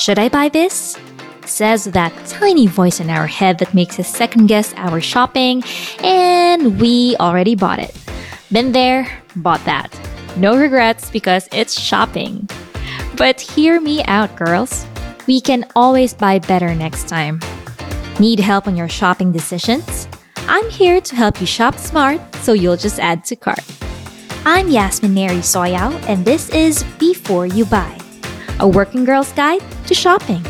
Should I buy this? Says that tiny voice in our head that makes us second guess our shopping, and we already bought it. Been there, bought that. No regrets because it's shopping. But hear me out, girls. We can always buy better next time. Need help on your shopping decisions? I'm here to help you shop smart so you'll just add to cart. I'm Yasmin Neri Soyao, and this is Before You Buy, a working girl's guide to shopping.